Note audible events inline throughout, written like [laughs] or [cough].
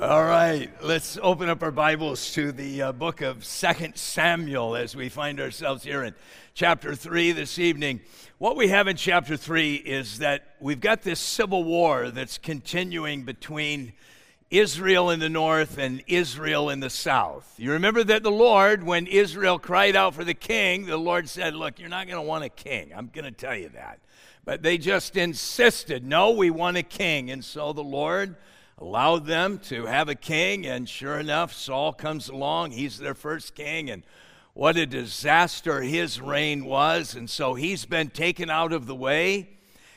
All right, let's open up our Bibles to the uh, book of Second Samuel as we find ourselves here in chapter 3 this evening. What we have in chapter 3 is that we've got this civil war that's continuing between Israel in the north and Israel in the south. You remember that the Lord, when Israel cried out for the king, the Lord said, Look, you're not going to want a king. I'm going to tell you that. But they just insisted, No, we want a king. And so the Lord allowed them to have a king, and sure enough, Saul comes along. He's their first king, and what a disaster his reign was. And so he's been taken out of the way.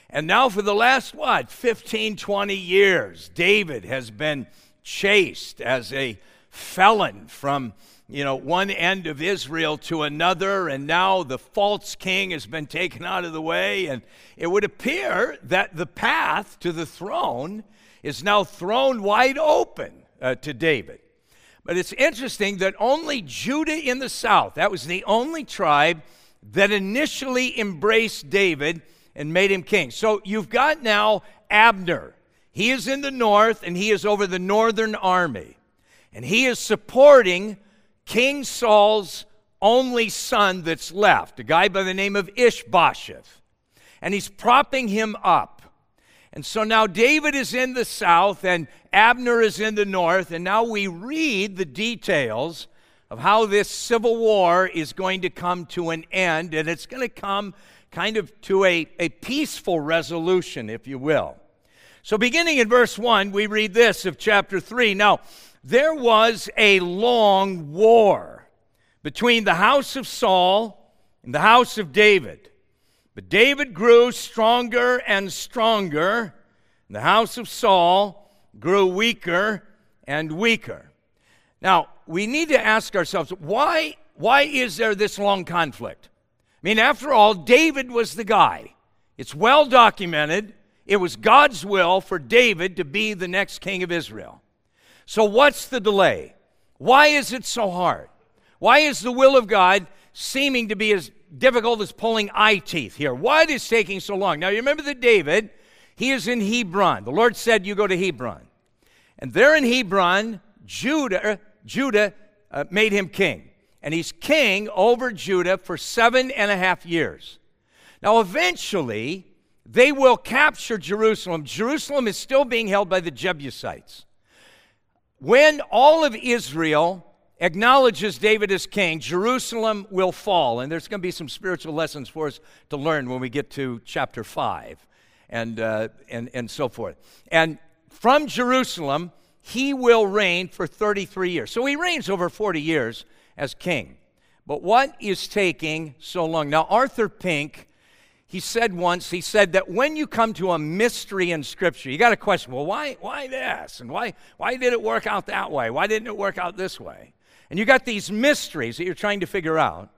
And now, for the last, what, 15, 20 years, David has been chased as a felon from you know one end of Israel to another and now the false king has been taken out of the way and it would appear that the path to the throne is now thrown wide open uh, to David. But it's interesting that only Judah in the south, that was the only tribe that initially embraced David and made him king. So you've got now Abner. He is in the north and he is over the northern army. And he is supporting King Saul's only son that's left, a guy by the name of Ishbosheth. And he's propping him up. And so now David is in the south and Abner is in the north, and now we read the details of how this civil war is going to come to an end, and it's going to come kind of to a, a peaceful resolution, if you will. So, beginning in verse 1, we read this of chapter 3. Now, there was a long war between the house of Saul and the house of David. But David grew stronger and stronger. and The house of Saul grew weaker and weaker. Now, we need to ask ourselves why, why is there this long conflict? I mean, after all, David was the guy. It's well documented. It was God's will for David to be the next king of Israel. So, what's the delay? Why is it so hard? Why is the will of God seeming to be as difficult as pulling eye teeth here. Why is taking so long? Now, you remember that David, he is in Hebron. The Lord said, You go to Hebron. And there in Hebron, Judah, Judah uh, made him king. And he's king over Judah for seven and a half years. Now, eventually, they will capture Jerusalem. Jerusalem is still being held by the Jebusites. When all of Israel acknowledges David as king, Jerusalem will fall. And there's going to be some spiritual lessons for us to learn when we get to chapter 5 and, uh, and, and so forth. And from Jerusalem, he will reign for 33 years. So he reigns over 40 years as king. But what is taking so long? Now, Arthur Pink, he said once, he said that when you come to a mystery in Scripture, you got a question, well, why, why this? And why, why did it work out that way? Why didn't it work out this way? and you got these mysteries that you're trying to figure out.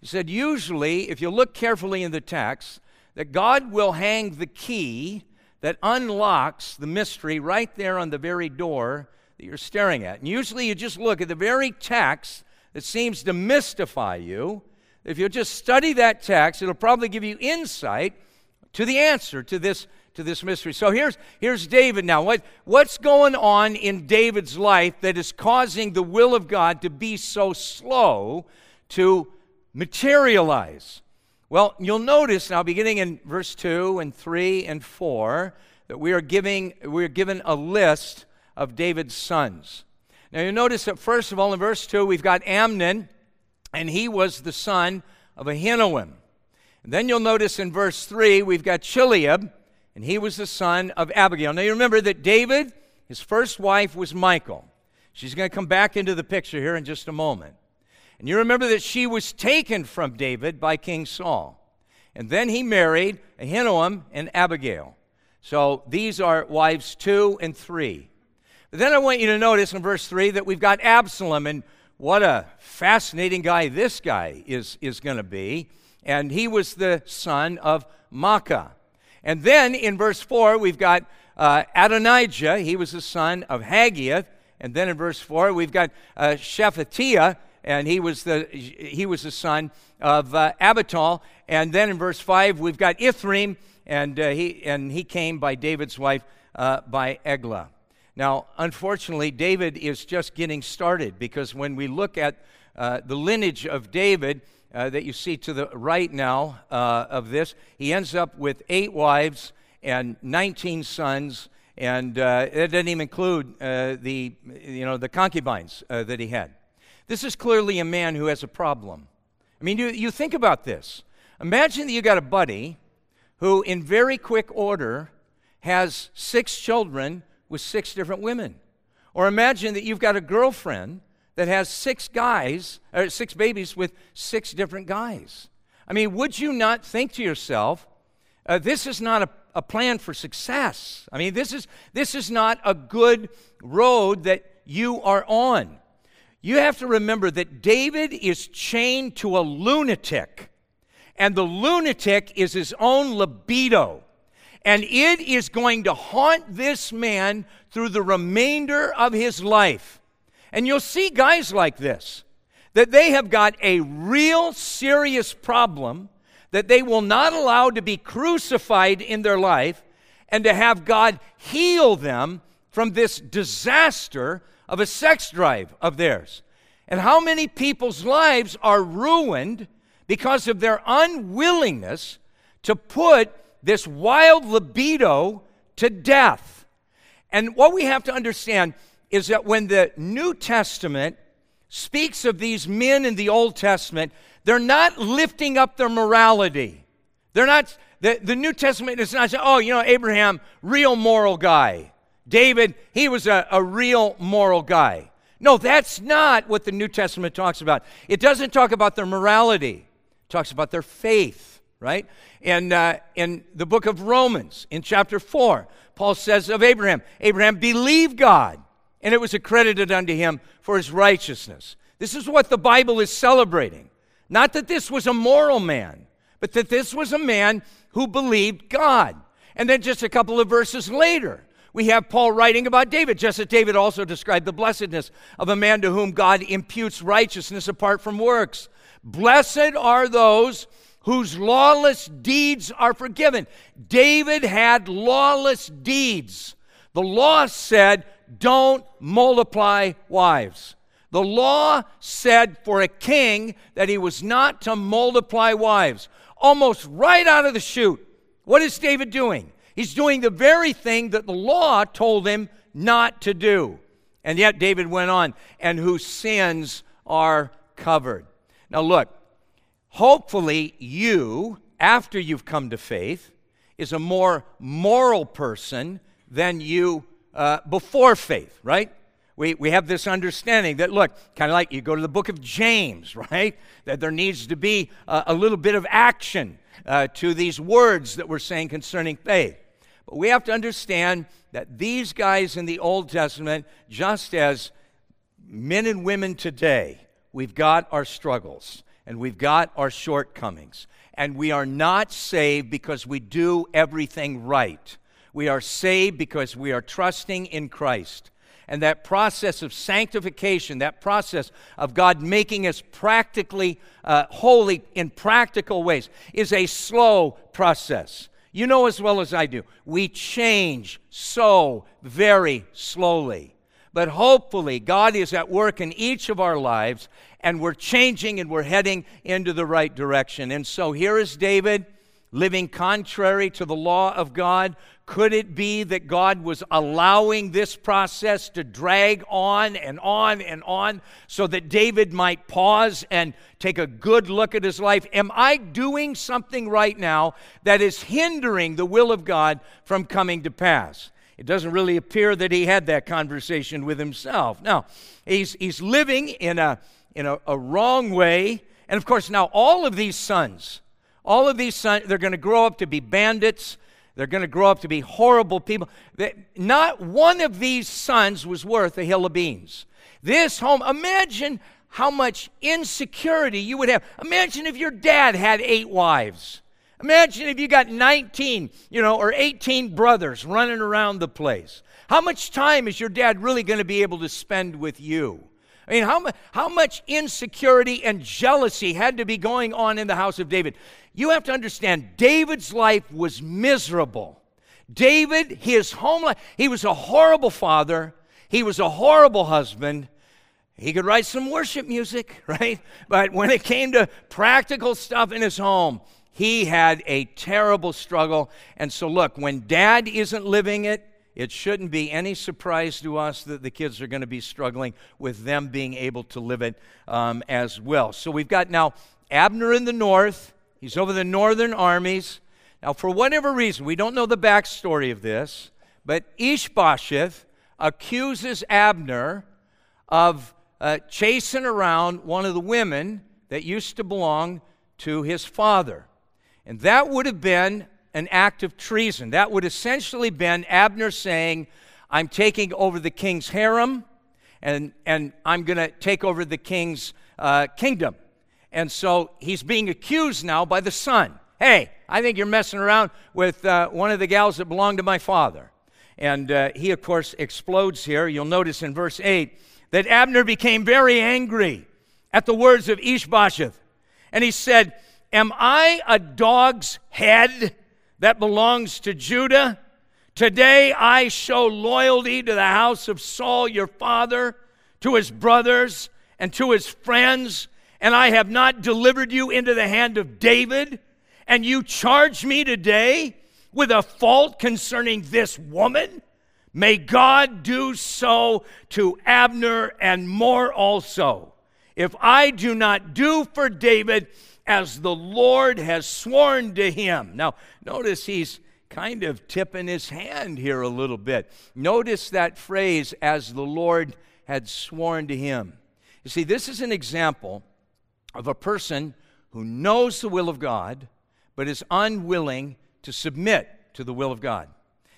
He said, usually, if you look carefully in the text, that God will hang the key that unlocks the mystery right there on the very door that you're staring at. And usually, you just look at the very text that seems to mystify you. If you'll just study that text, it'll probably give you insight to the answer to this to this mystery. So here's, here's David now. What, what's going on in David's life that is causing the will of God to be so slow to materialize? Well, you'll notice now, beginning in verse 2 and 3 and 4, that we are, giving, we are given a list of David's sons. Now, you'll notice that first of all, in verse 2, we've got Amnon, and he was the son of Ahinoam. And then you'll notice in verse 3, we've got Chileab, and he was the son of Abigail. Now you remember that David, his first wife was Michal. She's going to come back into the picture here in just a moment. And you remember that she was taken from David by King Saul. And then he married Ahinoam and Abigail. So these are wives two and three. But then I want you to notice in verse three that we've got Absalom, and what a fascinating guy this guy is, is going to be. And he was the son of Maacah. And then in verse 4, we've got uh, Adonijah. He was the son of Haggith. And then in verse 4, we've got uh, Shephatiah, and he was the, he was the son of uh, Abital. And then in verse 5, we've got Ithream, and, uh, he, and he came by David's wife, uh, by Eglah. Now, unfortunately, David is just getting started because when we look at uh, the lineage of David uh, that you see to the right now uh, of this, he ends up with eight wives and 19 sons, and uh, it doesn't even include uh, the, you know, the concubines uh, that he had. This is clearly a man who has a problem. I mean, you, you think about this. Imagine that you got a buddy who, in very quick order, has six children with six different women. Or imagine that you've got a girlfriend that has six guys, or six babies with six different guys. I mean, would you not think to yourself, uh, this is not a, a plan for success? I mean, this is, this is not a good road that you are on. You have to remember that David is chained to a lunatic and the lunatic is his own libido. And it is going to haunt this man through the remainder of his life. And you'll see guys like this, that they have got a real serious problem that they will not allow to be crucified in their life and to have God heal them from this disaster of a sex drive of theirs. And how many people's lives are ruined because of their unwillingness to put this wild libido to death. And what we have to understand is that when the New Testament speaks of these men in the Old Testament, they're not lifting up their morality. They're not, the, the New Testament is not saying, oh, you know, Abraham, real moral guy. David, he was a, a real moral guy. No, that's not what the New Testament talks about. It doesn't talk about their morality it talks about their faith, right? And uh, in the book of Romans, in chapter 4, Paul says of Abraham, Abraham believed God, and it was accredited unto him for his righteousness. This is what the Bible is celebrating. Not that this was a moral man, but that this was a man who believed God. And then just a couple of verses later, we have Paul writing about David, just as David also described the blessedness of a man to whom God imputes righteousness apart from works. Blessed are those whose lawless deeds are forgiven. David had lawless deeds. The law said, don't multiply wives. The law said for a king that he was not to multiply wives. Almost right out of the chute. What is David doing? He's doing the very thing that the law told him not to do. And yet David went on, and whose sins are covered. Now, look, hopefully, you, after you've come to faith, is a more moral person than you uh, before faith, right? We, we have this understanding that, look, kind of like you go to the book of James, [laughs] right? That there needs to be a, a little bit of action uh, to these words that we're saying concerning faith. But we have to understand that these guys in the Old Testament, just as men and women today, we've got our struggles and we've got our shortcomings. And we are not saved because we do everything right. We are saved because we are trusting in Christ. And that process of sanctification, that process of God making us practically uh, holy in practical ways, is a slow process. You know as well as I do, we change so very slowly. But hopefully, God is at work in each of our lives, and we're changing and we're heading into the right direction. And so here is David living contrary to the law of God. Could it be that God was allowing this process to drag on and on and on so that David might pause and take a good look at his life? Am I doing something right now that is hindering the will of God from coming to pass? It doesn't really appear that he had that conversation with himself. Now, he's, he's living in, a, in a, a wrong way. And of course, now all of these sons, all of these sons, they're going to grow up to be bandits. They're going to grow up to be horrible people. Not one of these sons was worth a hill of beans. This home, imagine how much insecurity you would have. Imagine if your dad had eight wives. Imagine if you got 19, you know, or 18 brothers running around the place. How much time is your dad really going to be able to spend with you? I mean, how, how much insecurity and jealousy had to be going on in the house of David? You have to understand, David's life was miserable. David, his home life, he was a horrible father, he was a horrible husband. He could write some worship music, [laughs] right? But when it came to practical stuff in his home, he had a terrible struggle. And so, look, when dad isn't living it, it shouldn't be any surprise to us that the kids are going to be struggling with them being able to live it um, as well. So we've got now Abner in the north. He's over the northern armies. Now, for whatever reason, we don't know the backstory of this, but Ishbosheth accuses Abner of uh, chasing around one of the women that used to belong to his father. And that would have been an act of treason. That would essentially been Abner saying, I'm taking over the king's harem and, and I'm going to take over the king's uh, kingdom. And so he's being accused now by the son. Hey, I think you're messing around with uh, one of the gals that belonged to my father. And uh, he, of course, explodes here. You'll notice in verse 8 that Abner became very angry at the words of Ishbosheth. And he said, Am I a dog's head that belongs to Judah? Today I show loyalty to the house of Saul your father, to his brothers, and to his friends, and I have not delivered you into the hand of David, and you charge me today with a fault concerning this woman? May God do so to Abner and more also, if I do not do for David as the Lord has sworn to him. Now, notice he's kind of tipping his hand here a little bit. Notice that phrase, as the Lord had sworn to him. You see, this is an example of a person who knows the will of God, but is unwilling to submit to the will of God.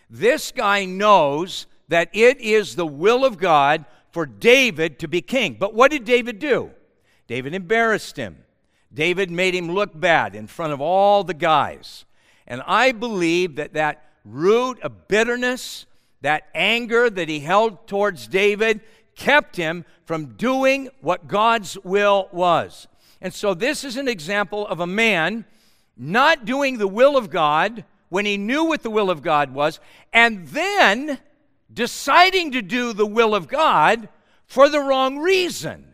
This guy knows that it is the will of God for David to be king. But what did David do? David embarrassed him. David made him look bad in front of all the guys. And I believe that that root of bitterness, that anger that he held towards David, kept him from doing what God's will was. And so, this is an example of a man not doing the will of God when he knew what the will of God was, and then deciding to do the will of God for the wrong reason.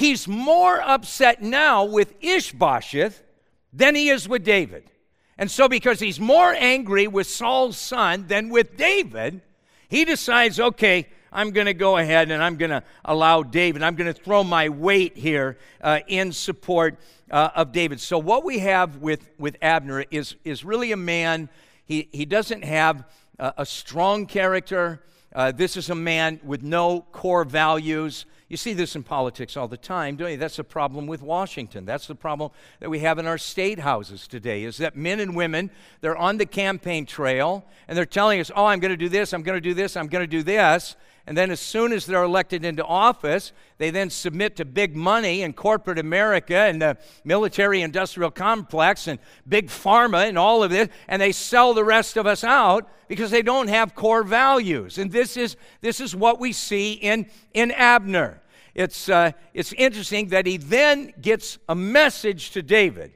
He's more upset now with Ishbosheth than he is with David. And so, because he's more angry with Saul's son than with David, he decides, okay, I'm going to go ahead and I'm going to allow David, I'm going to throw my weight here uh, in support uh, of David. So, what we have with, with Abner is, is really a man, he, he doesn't have uh, a strong character. Uh, this is a man with no core values. You see this in politics all the time, don't you? That's the problem with Washington. That's the problem that we have in our state houses today is that men and women, they're on the campaign trail and they're telling us, oh, I'm going to do this, I'm going to do this, I'm going to do this. And then, as soon as they're elected into office, they then submit to big money and corporate America and the military industrial complex and big pharma and all of this, and they sell the rest of us out because they don't have core values. And this is, this is what we see in, in Abner. It's, uh, it's interesting that he then gets a message to David,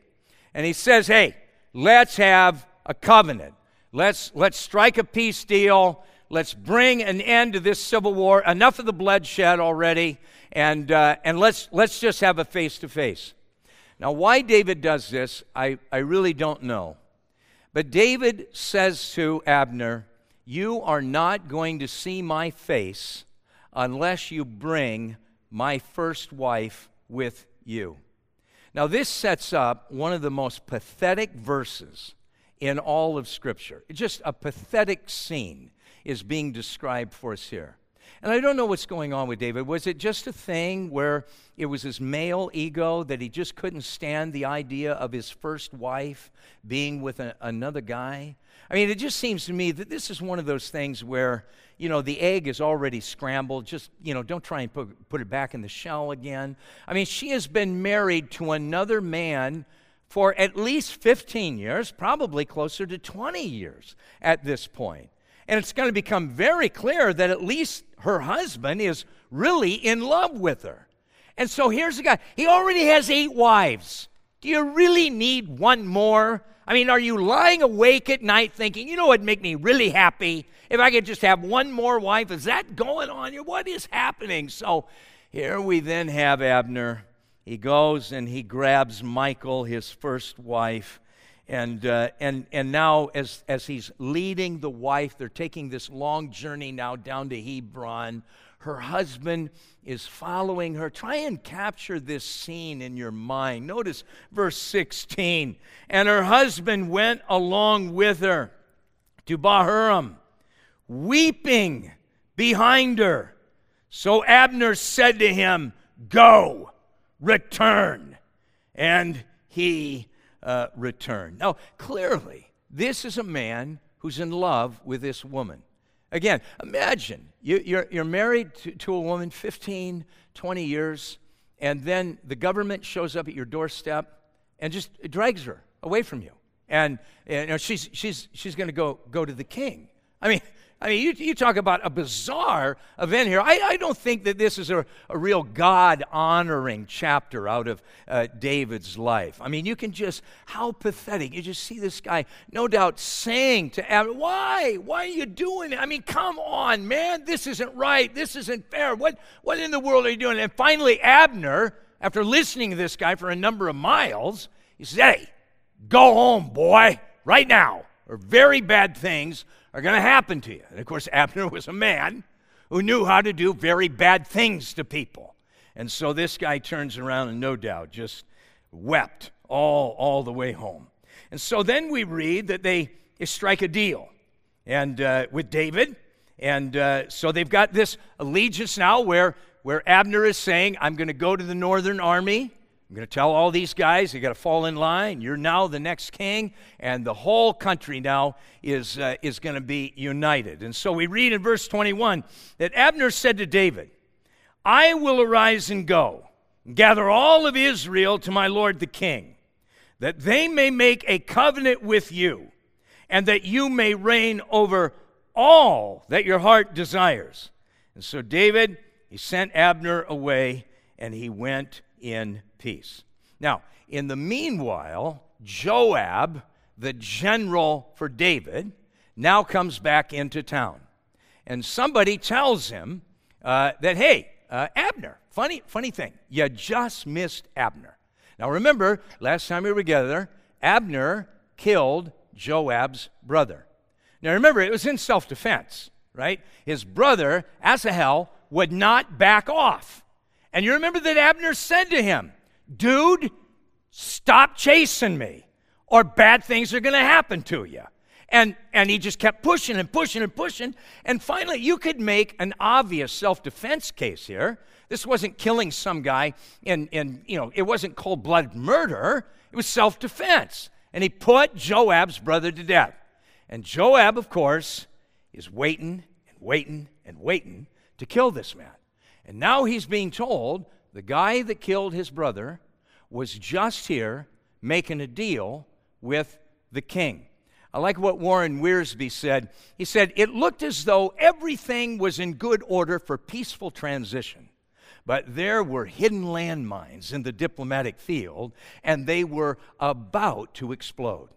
and he says, Hey, let's have a covenant. Let's, let's strike a peace deal Let's bring an end to this civil war. Enough of the bloodshed already, and, uh, and let's, let's just have a face to face. Now, why David does this, I, I really don't know. But David says to Abner, You are not going to see my face unless you bring my first wife with you. Now, this sets up one of the most pathetic verses in all of Scripture. Just a pathetic scene is being described for us here. And I don't know what's going on with David. Was it just a thing where it was his male ego that he just couldn't stand the idea of his first wife being with a, another guy? I mean, it just seems to me that this is one of those things where, you know, the egg is already scrambled. Just, you know, don't try and put, put it back in the shell again. I mean, she has been married to another man for at least 15 years, probably closer to 20 years at this point. And it's going to become very clear that at least her husband is really in love with her. And so here's the guy. He already has eight wives. Do you really need one more? I mean, are you lying awake at night thinking, you know what'd make me really happy if I could just have one more wife? Is that going on here? What is happening? So here we then have Abner. He goes and he grabs Michal, his first wife. And, uh, and, and now, as, as he's leading the wife, they're taking this long journey now down to Hebron. Her husband is following her. Try and capture this scene in your mind. Notice verse 16. And her husband went along with her to Bahurim, weeping behind her. So Abner said to him, Go, return. And he uh, returned. Now, clearly, this is a man who's in love with this woman. Again, imagine you, are you're, you're married to, to a woman 15, 20 years, and then the government shows up at your doorstep and just drags her away from you. And, and you know, she's, she's, she's going to go, go to the king. I mean, I mean, you, you talk about a bizarre event here. I, I don't think that this is a, a real God honoring chapter out of uh, David's life. I mean, you can just, how pathetic. You just see this guy, no doubt, saying to Abner, Why? Why are you doing it? I mean, come on, man. This isn't right. This isn't fair. What, what in the world are you doing? And finally, Abner, after listening to this guy for a number of miles, he says, Hey, go home, boy, right now, or very bad things are going to happen to you. And of course, [laughs] Abner was a man who knew how to do very bad things to people. And so this guy turns around and no doubt just wept all, all the way home. And so then we read that they, strike a deal and uh, with David. And uh, so they've got this allegiance now where, where Abner is saying, I'm going to go to the northern army I'm going to tell all these guys, you got to fall in line. You're now the next king, and the whole country now is, uh, is going to be united. And so we read in verse 21 that Abner said to David, I will arise and go, and gather all of Israel to my lord the king, that they may make a covenant with you, and that you may reign over all that your heart desires. And so David, he sent Abner away, and he went in peace. Now, in the meanwhile, Joab, the general for David, now comes back into town. And somebody tells him uh, that, hey, uh, Abner, funny, funny thing, you just missed Abner. Now remember, last time we were together, Abner killed Joab's brother. Now remember, it was in self defense, right? His brother, Asahel, would not back off. And you remember that Abner said to him, dude, stop chasing me, or bad things are going to happen to you. And, and he just kept pushing and pushing and pushing. And finally, you could make an obvious self defense case here. This wasn't killing some guy, and, and you know, it wasn't cold blooded murder, it was self defense. And he put Joab's brother to death. And Joab, of course, is waiting and waiting and waiting to kill this man. And now he's being told the guy that killed his brother was just here making a deal with the king. I like what Warren Wiersbe said. He said, It looked as though everything was in good order for peaceful transition, but there were hidden landmines in the diplomatic field, and they were about to explode.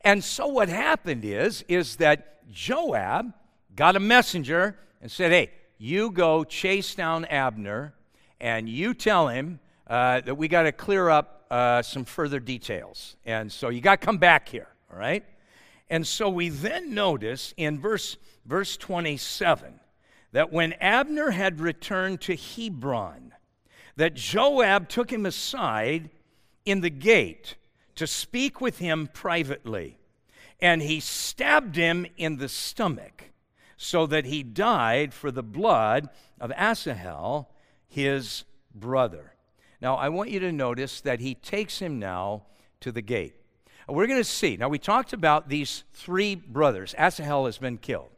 And so what happened is, is that Joab got a messenger and said, Hey, you go chase down Abner and you tell him uh, that we got to clear up uh, some further details. And so you got to come back here, all right? And so we then notice in verse, verse 27 that when Abner had returned to Hebron, that Joab took him aside in the gate to speak with him privately. And he stabbed him in the stomach so that he died for the blood of Asahel, his brother. Now, I want you to notice that he takes him now to the gate. We're going to see. Now, we talked about these three brothers. Asahel has been killed.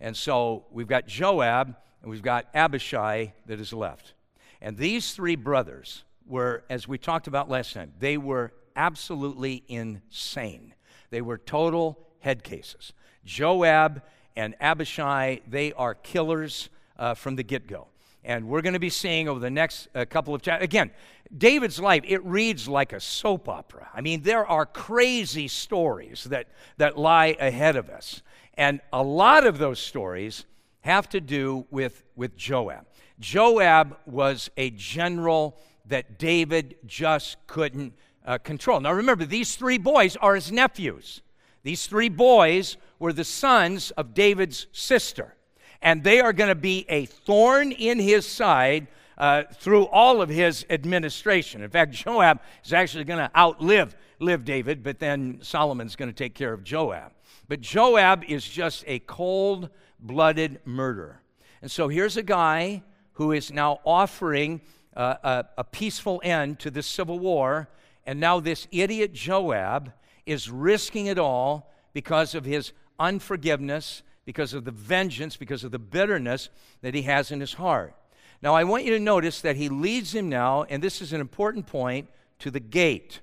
And so we've got Joab and we've got Abishai that is left. And these three brothers were, as we talked about last time, they were absolutely insane. They were total head cases. Joab and Abishai, they are killers uh, from the get go. And we're going to be seeing over the next uh, couple of chapters. Again, David's life, it reads like a soap opera. I mean, there are crazy stories that, that lie ahead of us. And a lot of those stories have to do with, with Joab. Joab was a general that David just couldn't uh, control. Now remember, these three boys are his nephews. These three boys were the sons of David's sister. And they are going to be a thorn in his side uh, through all of his administration. In fact, [laughs] Joab is actually going to outlive live David, but then Solomon's going to take care of Joab. But Joab is just a cold blooded murderer. And so here's a guy who is now offering uh, a, a peaceful end to this civil war. And now this idiot Joab is risking it all because of his unforgiveness, because of the vengeance, because of the bitterness that he has in his heart. Now, I want you to notice that he leads him now, and this is an important point, to the gate.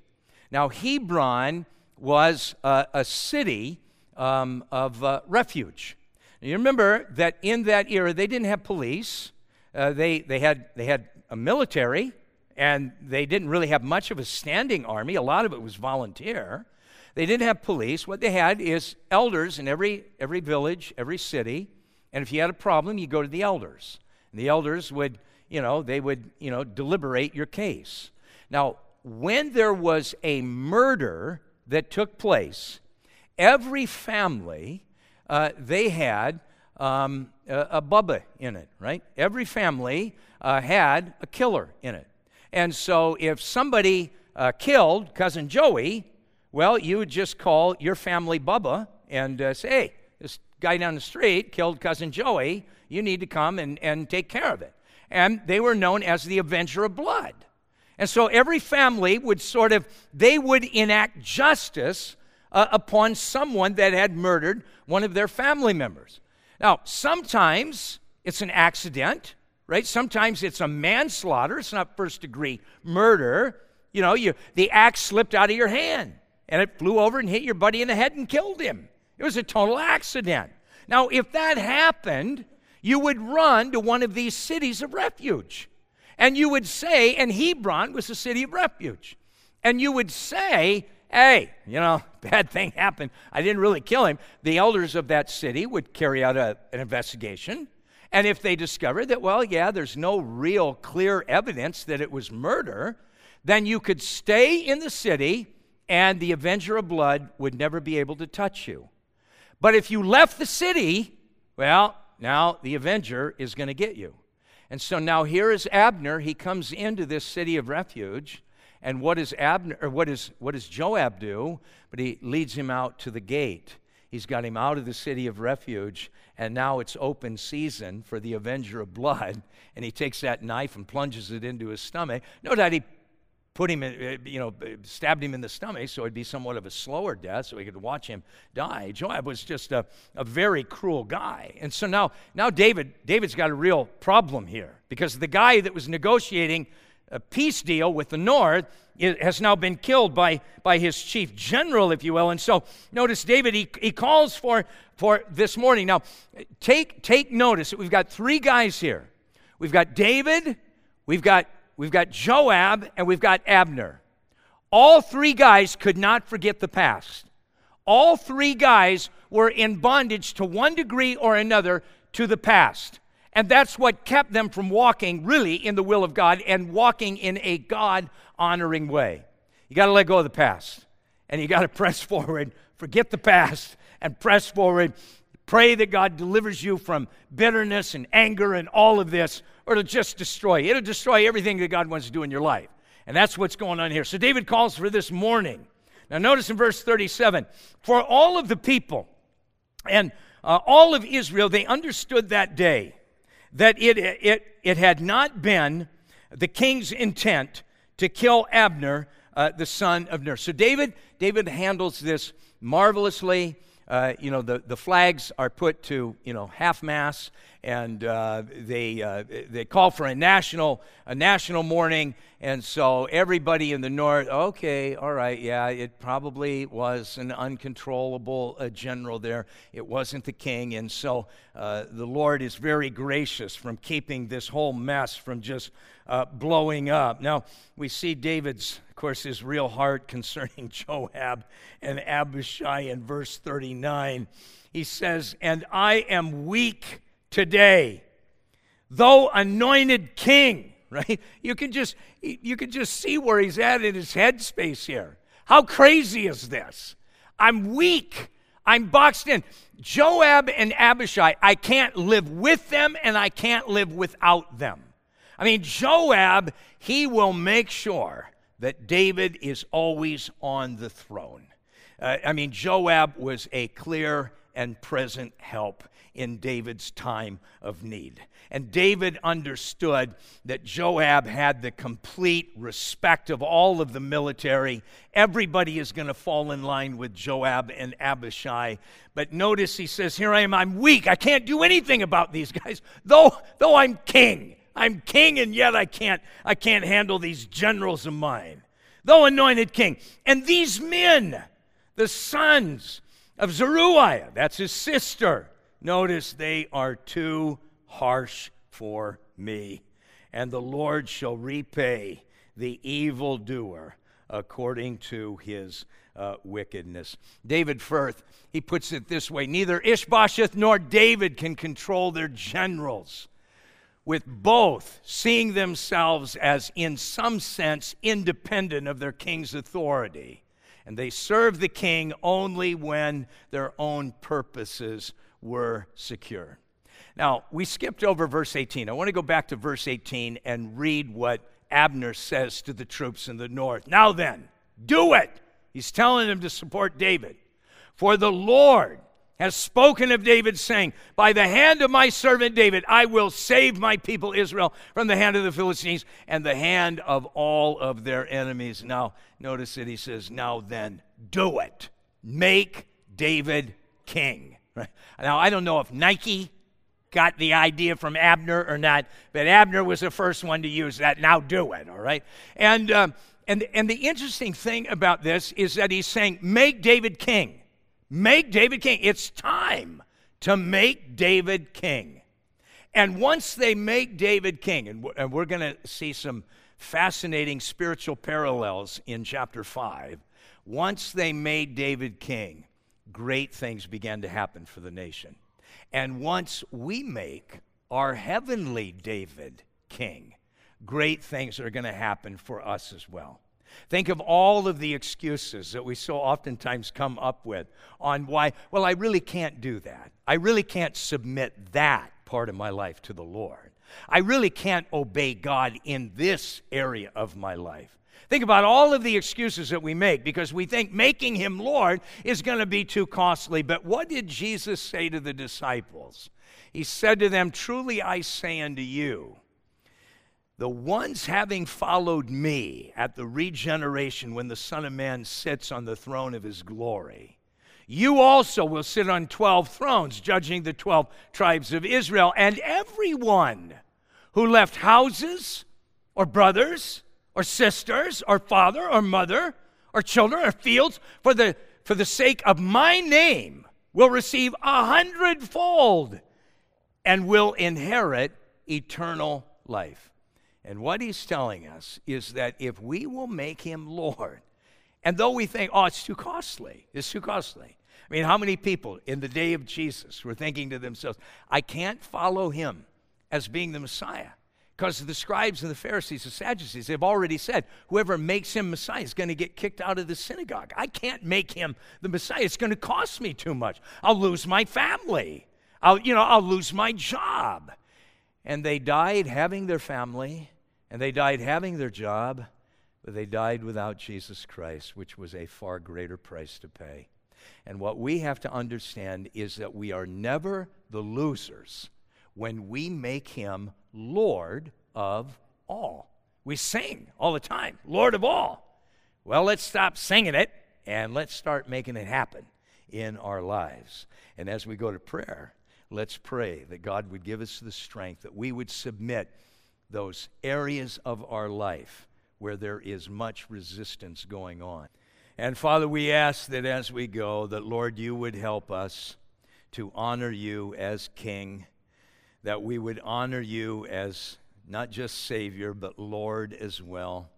Now, Hebron was a, a city um, of uh, refuge. Now, you remember that in that era, they didn't have police, uh, they, they, had, they had a military, and they didn't really have much of a standing army. A lot of it was volunteer. They didn't have police. What they had is elders in every, every village, every city. And if you had a problem, you go to the elders. And the elders would, you know, they would, you know, deliberate your case. Now, when there was a murder that took place, every family, uh, they had um, a, a bubba in it, right? Every family uh, had a killer in it. And so if somebody uh, killed cousin Joey, well, you would just call your family Bubba and uh, say, hey, this guy down the street killed cousin Joey. You need to come and, and take care of it. And they were known as the Avenger of Blood. And so every family would sort of, they would enact justice uh, upon someone that had murdered one of their family members. Now, sometimes it's an accident, right? Sometimes it's a manslaughter. It's not first degree murder. You know, you, the axe slipped out of your hand and it flew over and hit your buddy in the head and killed him. It was a total accident. Now, if that happened, you would run to one of these cities of refuge. And you would say, and Hebron was a city of refuge. And you would say, hey, you know, [laughs] bad thing happened. I didn't really kill him. The elders of that city would carry out a, an investigation. And if they discovered that, well, yeah, there's no real clear evidence that it was murder, then you could stay in the city and the avenger of blood would never be able to touch you. But if you left the city, well, now the avenger is going to get you. And so now here is Abner. He comes into this city of refuge. And what does Abner or what is what does Joab do? But he leads him out to the gate. He's got him out of the city of refuge, and now it's open season for the avenger of blood. And he takes that knife and plunges it into his stomach. No doubt he put him in, uh, you know, stabbed him in the stomach, so it'd be somewhat of a slower death, so he could watch him die. Joab was just a, a very cruel guy. And so now, now David, David's got a real problem here because the guy that was negotiating a peace deal with the north has now been killed by, by his chief general, if you will. And so notice David, he, he calls for, for this mourning. Now, take, take notice that we've got three guys here. We've got David, we've got we've got Joab, and we've got Abner. All three guys could not forget the past. All three guys were in bondage to one degree or another to the past. And that's what kept them from walking really in the will of God and walking in a God honoring way. You got to let go of the past and you got to [laughs] press forward, forget the past, and press forward. Pray that God delivers you from bitterness and anger and all of this or it'll just destroy you. It'll destroy everything that God wants to do in your life. And that's what's going on here. So David calls for this mourning. Now, notice in verse 37 For all of the people and uh, all of Israel, they understood that day that it, it, it had not been the king's intent to kill Abner, uh, the son of Ner. So David, David handles this marvelously. Uh, you know, the, the flags are put to, you know, half mast, and uh, they, uh, they call for a national, a national mourning, And so everybody in the north, okay, all right, yeah, it probably was an uncontrollable uh, general there. It wasn't the king. And so uh, the Lord is very gracious from keeping this whole mess from just uh, blowing up. Now, we see David's, of course, his real heart [laughs] concerning Joab and Abishai in verse 39. He says, And I am weak today, though anointed king [laughs] right? You can just you can just see where he's at in his headspace here. How crazy is this? I'm weak. I'm boxed in. Joab and Abishai, I can't live with them and I can't live without them. I mean, Joab, he will make sure that David is always on the throne. Uh, I mean, Joab was a clear and present help in David's time of need. And David understood that Joab had the complete respect of all of the military. Everybody is going to fall in line with Joab and Abishai. But notice he says, Here I am, I'm weak. I can't do anything about these guys, though, though I'm king. I'm king, and yet I can't, I can't handle these generals of mine. Though anointed king. And these men, the sons of Zeruiah, that's his sister, notice they are too harsh for me. And the Lord shall repay the evildoer according to his uh, wickedness. David Firth, he puts it this way Neither Ishbosheth nor David can control their generals, with both seeing themselves as, in some sense, independent of their king's authority. And they served the king only when their own purposes were secure. Now, we skipped over verse 18. I want to go back to verse 18 and read what Abner says to the troops in the north. Now then, do it. He's telling them to support David. For the Lord has spoken of David, saying, By the hand of my servant David, I will save my people Israel from the hand of the Philistines and the hand of all of their enemies. Now, notice that he says, Now then, do it. Make David king. Right? Now, I don't know if Nike got the idea from Abner or not, but Abner was the first one to use that. Now do it, all right? And, um, and, and the interesting thing about this is that he's saying, make David king. Make David king. It's time to make David king. And once they make David king, and we're going to see some fascinating spiritual parallels in chapter 5, once they made David king, great things began to happen for the nation. And once we make our heavenly David king, great things are going to happen for us as well. Think of all of the excuses that we so oftentimes come up with on why, well, I really can't do that. I really can't submit that part of my life to the Lord. I really can't obey God in this area of my life. Think about all of the excuses that we make because we think making him Lord is going to be too costly. But what did Jesus say to the disciples? He said to them, Truly I say unto you, the ones having followed me at the regeneration when the Son of Man sits on the throne of his glory, you also will sit on 12 thrones, judging the 12 tribes of Israel. And everyone who left houses or brothers, or sisters or father or mother or children or fields for the, for the sake of my name will receive a hundredfold and will inherit eternal life. And what he's telling us is that if we will make him Lord, and though we think, oh, it's too costly, it's too costly. I mean, how many people in the day of Jesus were thinking to themselves, I can't follow him as being the Messiah? Because the scribes and the Pharisees, the Sadducees, they've already said whoever makes him Messiah is going to get kicked out of the synagogue. I can't make him the Messiah. It's going to cost me too much. I'll lose my family. I'll, you know, I'll lose my job. And they died having their family, and they died having their job, but they died without Jesus Christ, which was a far greater price to pay. And what we have to understand is that we are never the losers when we make him Lord of all. We sing all the time, Lord of all. Well, let's stop singing it and let's start making it happen in our lives. And as we go to prayer, let's pray that God would give us the strength, that we would submit those areas of our life where there is much resistance going on. And Father, we ask that as we go, that Lord, you would help us to honor you as King, that we would honor you as not just Savior, but Lord as well.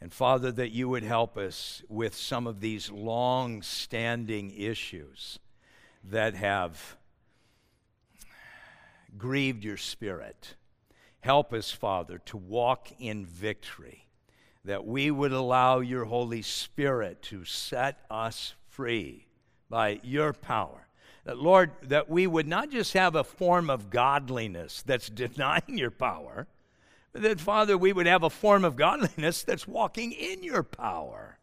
And Father, that you would help us with some of these long standing issues that have grieved your spirit. Help us, Father, to walk in victory, that we would allow your Holy Spirit to set us free by your power. That, Lord, that we would not just have a form of godliness that's [laughs] denying your power, but that, Father, we would have a form of godliness that's walking in your power.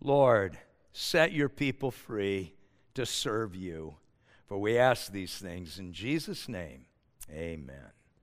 Lord, set your people free to serve you. For we ask these things in Jesus' name. Amen.